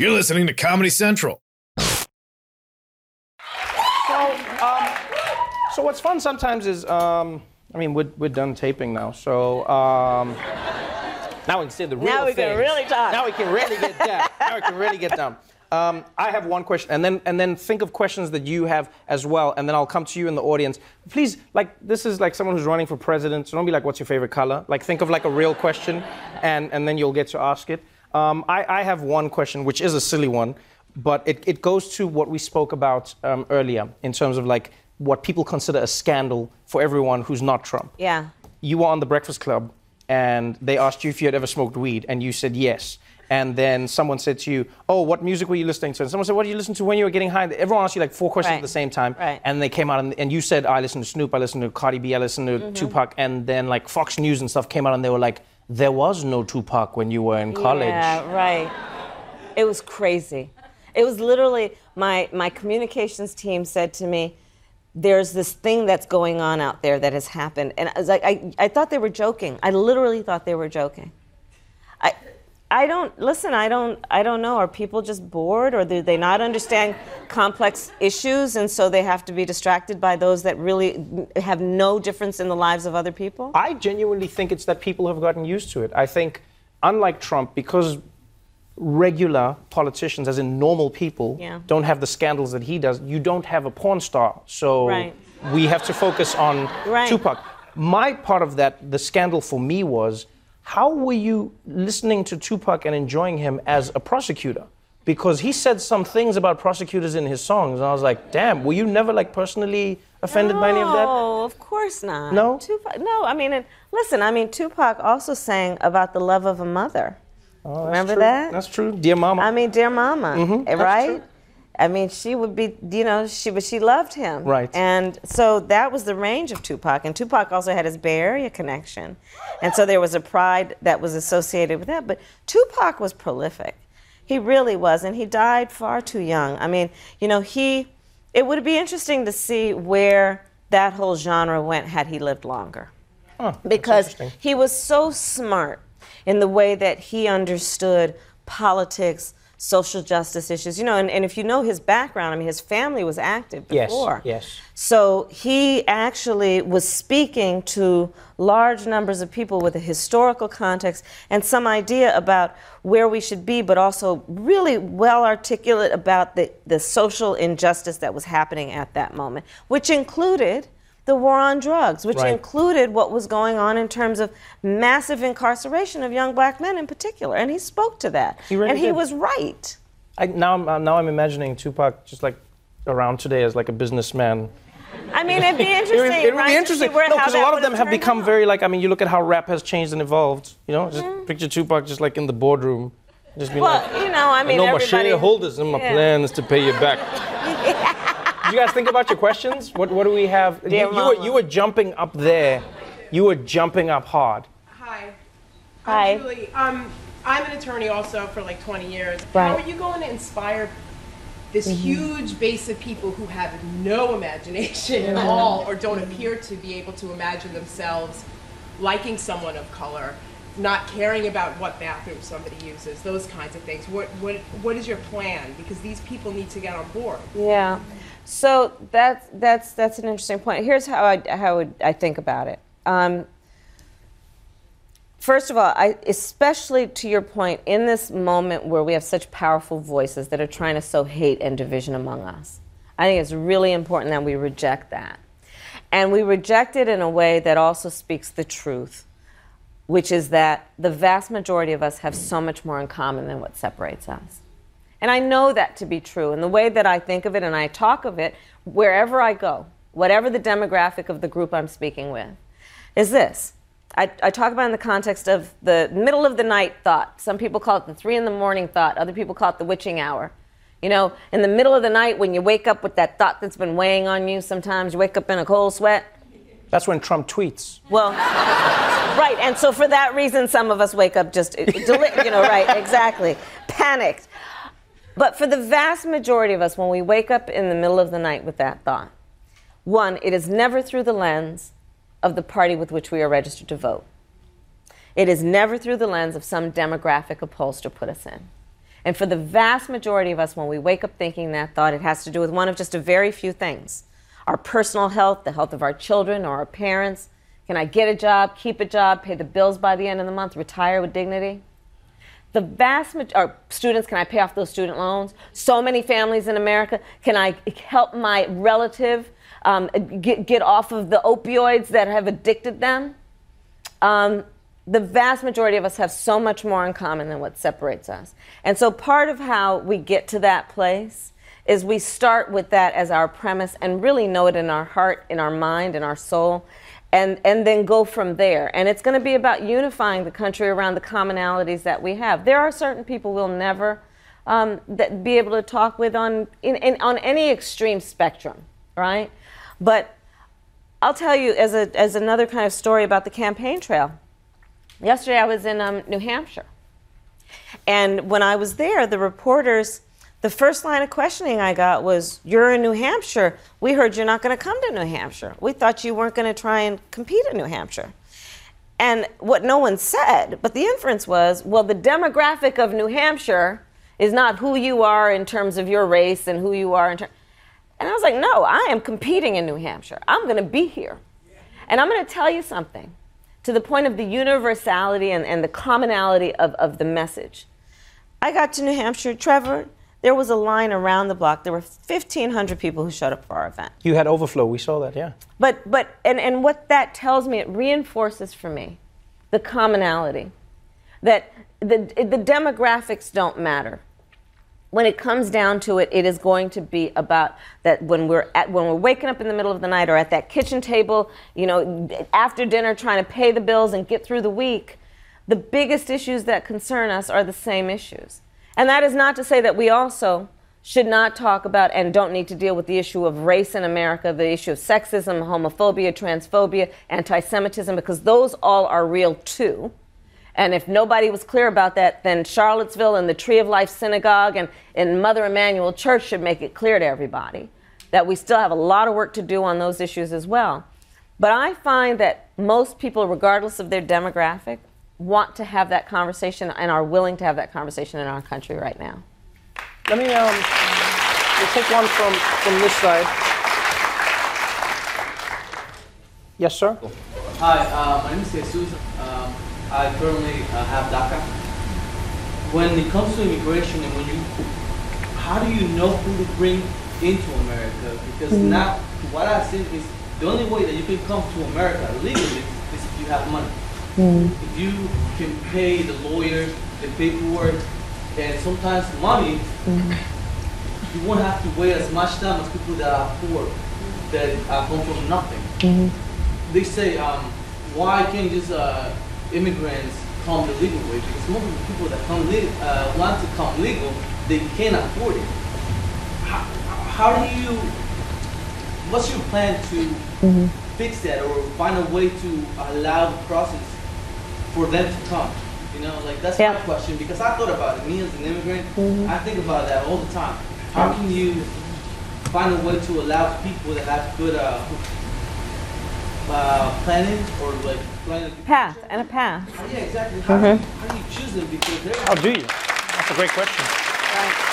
You're listening to Comedy Central. So, um, so what's fun sometimes is, um, I mean, we're, we're done taping now, so um, now we can see the real Now we can really talk. Now we can really get down. now we can really get down. Um, I have one question, and then and then think of questions that you have as well, and then I'll come to you in the audience. Please, like this is like someone who's running for president, so don't be like, "What's your favorite color?" Like think of like a real question, and and then you'll get to ask it. Um, I, I have one question, which is a silly one, but it, it goes to what we spoke about um, earlier in terms of like what people consider a scandal for everyone who's not Trump. Yeah. You were on the Breakfast Club, and they asked you if you had ever smoked weed, and you said yes. And then someone said to you, "Oh, what music were you listening to?" And someone said, "What did you listen to when you were getting high?" Everyone asked you like four questions Right. at the same time, Right. and they came out, and, and you said, "I listened to Snoop, I listened to Cardi B, I listened to Mm-hmm. Tupac," and then like Fox News and stuff came out, and they were like, "There was no Tupac when you were in college." Yeah, right. It was crazy. It was literally my my communications team said to me, "There's this thing that's going on out there that has happened," and I was like, I, I thought they were joking. I literally thought they were joking. I. I don't listen. I don't. I don't know. Are people just bored, or do they not understand complex issues, and so they have to be distracted by those that really have no difference in the lives of other people? I genuinely think it's that people have gotten used to it. I think, unlike Trump, because regular politicians, as in normal people, Yeah. don't have the scandals that he does, you don't have a porn star. So Right. we have to focus on Right. Tupac. My part of that, the scandal for me was how were you listening to Tupac and enjoying him as a prosecutor? Because he said some things about prosecutors in his songs, and I was like, damn, were you never like personally offended by any of that? No, of course not. No? Tupac, no, I mean, and listen, I mean, Tupac also sang about the love of a mother. Oh, Remember true. that? That's true. Dear Mama. I mean, dear mama, Mm-hmm, right? I mean, she would be, you know, she but she loved him. Right. And so that was the range of Tupac. And Tupac also had his Bay Area connection. And so there was a pride that was associated with that. But Tupac was prolific. He really was. And he died far too young. I mean, you know, he, it would be interesting to see where that whole genre went had he lived longer because he was so smart in the way that he understood politics, social justice issues. You know, and, and if you know his background, I mean, his family was active before. Yes, yes. So he actually was speaking to large numbers of people with a historical context and some idea about where we should be, but also really well articulate about the, the social injustice that was happening at that moment, which included the war on drugs, which Right. included what was going on in terms of massive incarceration of young black men in particular. And he spoke to that. He really and he was right. I, now, I'm, uh, now I'm imagining Tupac just like around today as like a businessman. I mean, it'd be It interesting. would, it would right, be interesting. where- no, because a lot of them have become out. very like. I mean, you look at how rap has changed and evolved. You know, just picture Tupac just like in the boardroom, just being Well, like, you know, I I mean, know my shareholders and my Yeah. plan is to pay you back. you guys think about your questions? What What do we have? Dear you, you were you were jumping up there. You were jumping up hard. Hi. Hi. I'm Julie. Um, I'm an attorney also for like 20 years. Right. How are you going to inspire this huge base of people who have no imagination at all or don't appear to be able to imagine themselves liking someone of color, not caring about what bathroom somebody uses, those kinds of things? What, what, what is your plan? Because these people need to get on board. Yeah. So that's that's that's an interesting point. Here's how I how I think about it. Um, first of all, I especially to your point in this moment where we have such powerful voices that are trying to sow hate and division among us. I think it's really important that we reject that, and we reject it in a way that also speaks the truth which is that the vast majority of us have so much more in common than what separates us. And I know that to be true. And the way that I think of it and I talk of it, wherever I go, whatever the demographic of the group I'm speaking with, is this. I, I talk about it in the context of the middle of the night thought. Some people call it the three in the morning thought, other people call it the witching hour. You know, in the middle of the night when you wake up with that thought that's been weighing on you, sometimes you wake up in a cold sweat. That's when Trump tweets. Well, right, and so for that reason, some of us wake up just, uh, deli- you know, right, exactly, panicked. But for the vast majority of us, when we wake up in the middle of the night with that thought, one, it is never through the lens of the party with which we are registered to vote. It is never through the lens of some demographic a pollster put us in. And for the vast majority of us, when we wake up thinking that thought, it has to do with one of just a very few things our personal health, the health of our children or our parents. Can I get a job, keep a job, pay the bills by the end of the month, retire with dignity? The vast majority, students, can I pay off those student loans? So many families in America, can I help my relative um, get, get off of the opioids that have addicted them? Um, the vast majority of us have so much more in common than what separates us. And so part of how we get to that place is we start with that as our premise and really know it in our heart, in our mind, in our soul, and, and then go from there. And it's going to be about unifying the country around the commonalities that we have. There are certain people we'll never um, that be able to talk with on, in, in, on any extreme spectrum, right? But I'll tell you as, a, as another kind of story about the campaign trail. Yesterday I was in um, New Hampshire. And when I was there, the reporters the first line of questioning I got was, You're in New Hampshire. We heard you're not going to come to New Hampshire. We thought you weren't going to try and compete in New Hampshire. And what no one said, but the inference was, Well, the demographic of New Hampshire is not who you are in terms of your race and who you are in terms. And I was like, No, I am competing in New Hampshire. I'm going to be here. And I'm going to tell you something to the point of the universality and, and the commonality of, of the message. I got to New Hampshire, Trevor, there was a line around the block. There were 1,500 people who showed up for our event. You had overflow. We saw that, yeah. But, but and, and what that tells me, it reinforces for me the commonality that the, the demographics don't matter. When it comes down to it, it is going to be about that when we're at, when we're waking up in the middle of the night or at that kitchen table, you know, after dinner trying to pay the bills and get through the week, the biggest issues that concern us are the same issues. And that is not to say that we also should not talk about and don't need to deal with the issue of race in America, the issue of sexism, homophobia, transphobia, anti Semitism, because those all are real too. And if nobody was clear about that, then Charlottesville and the Tree of Life Synagogue and, and Mother Emanuel Church should make it clear to everybody that we still have a lot of work to do on those issues as well. But I find that most people, regardless of their demographic, want to have that conversation and are willing to have that conversation in our country right now. Let me um, we'll take one from from this side. Yes, sir. Hi, uh, my name is Jesus. Um, I currently uh, have DACA. When it comes to immigration and when you, how do you know who to bring into America? Because mm-hmm. now, what I see is the only way that you can come to America legally is if you have money. Mm. If you can pay the lawyer, the paperwork, and sometimes money, mm. you won't have to wait as much time as people that are poor, that uh, come from nothing. Mm. They say, um, why can't just uh, immigrants come the legal way? Because most of the people that come uh, want to come legal, they can't afford it. How, how do you? What's your plan to mm-hmm. fix that, or find a way to allow the process for them to come? You know, like that's yeah. my question because I thought about it. Me as an immigrant, mm-hmm. I think about that all the time. How can you find a way to allow people that have good uh, uh, planning or like planning path and a path? Yeah, exactly. How, mm-hmm. do, you, how do you choose them? Because they're how do you? That's a great question. Right.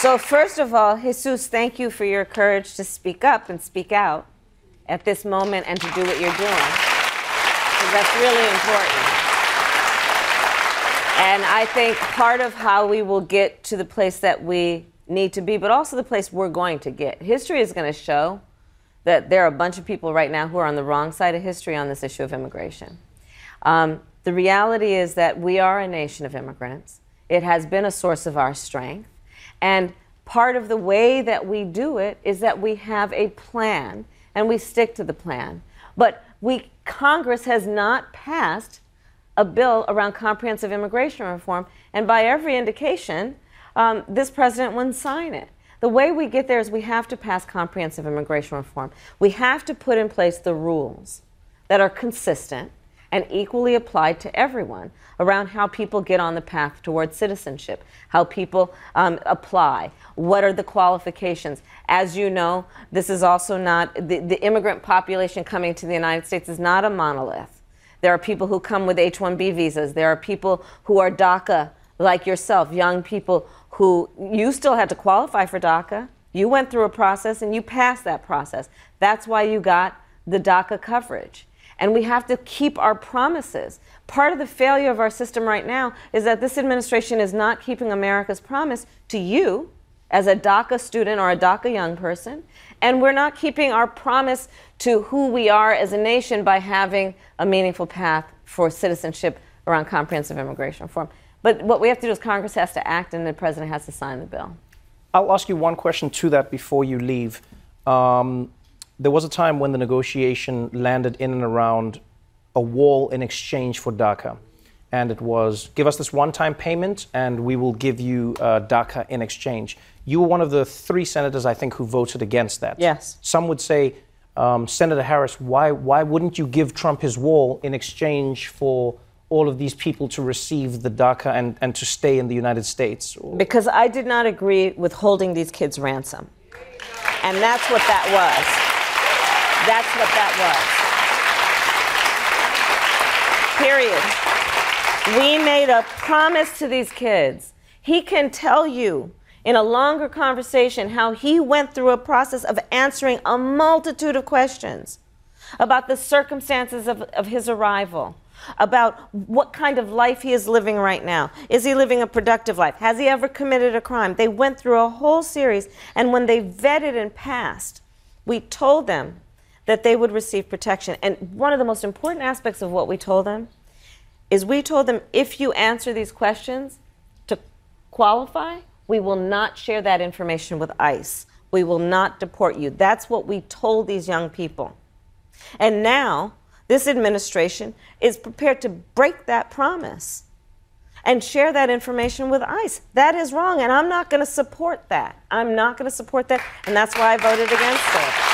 So first of all, Jesus, thank you for your courage to speak up and speak out at this moment and to do what you're doing. So that's really important. And I think part of how we will get to the place that we need to be, but also the place we're going to get. History is going to show that there are a bunch of people right now who are on the wrong side of history on this issue of immigration. Um, the reality is that we are a nation of immigrants. It has been a source of our strength. And part of the way that we do it is that we have a plan and we stick to the plan. But we, Congress has not passed a bill around comprehensive immigration reform, and by every indication, um, this president wouldn't sign it. The way we get there is we have to pass comprehensive immigration reform. We have to put in place the rules that are consistent and equally applied to everyone around how people get on the path towards citizenship, how people um, apply, what are the qualifications. As you know, this is also not, the, the immigrant population coming to the United States is not a monolith. There are people who come with H 1B visas. There are people who are DACA, like yourself, young people who you still had to qualify for DACA. You went through a process and you passed that process. That's why you got the DACA coverage. And we have to keep our promises. Part of the failure of our system right now is that this administration is not keeping America's promise to you as a DACA student or a DACA young person. And we're not keeping our promise to who we are as a nation by having a meaningful path for citizenship around comprehensive immigration reform. But what we have to do is Congress has to act and the president has to sign the bill. I'll ask you one question to that before you leave. Um, there was a time when the negotiation landed in and around a wall in exchange for DACA. And it was give us this one time payment and we will give you uh, DACA in exchange. You were one of the three senators, I think, who voted against that. Yes. Some would say, um, Senator Harris, why, why wouldn't you give Trump his wall in exchange for all of these people to receive the DACA and, and to stay in the United States? Because I did not agree with holding these kids ransom. And that's what that was. That's what that was. Period. We made a promise to these kids. He can tell you in a longer conversation how he went through a process of answering a multitude of questions about the circumstances of, of his arrival, about what kind of life he is living right now. Is he living a productive life? Has he ever committed a crime? They went through a whole series, and when they vetted and passed, we told them that they would receive protection. And one of the most important aspects of what we told them is we told them if you answer these questions to qualify, we will not share that information with ICE. We will not deport you. That's what we told these young people. And now, this administration is prepared to break that promise and share that information with ICE. That is wrong, and I'm not going to support that. I'm not going to support that, and that's why I voted against it.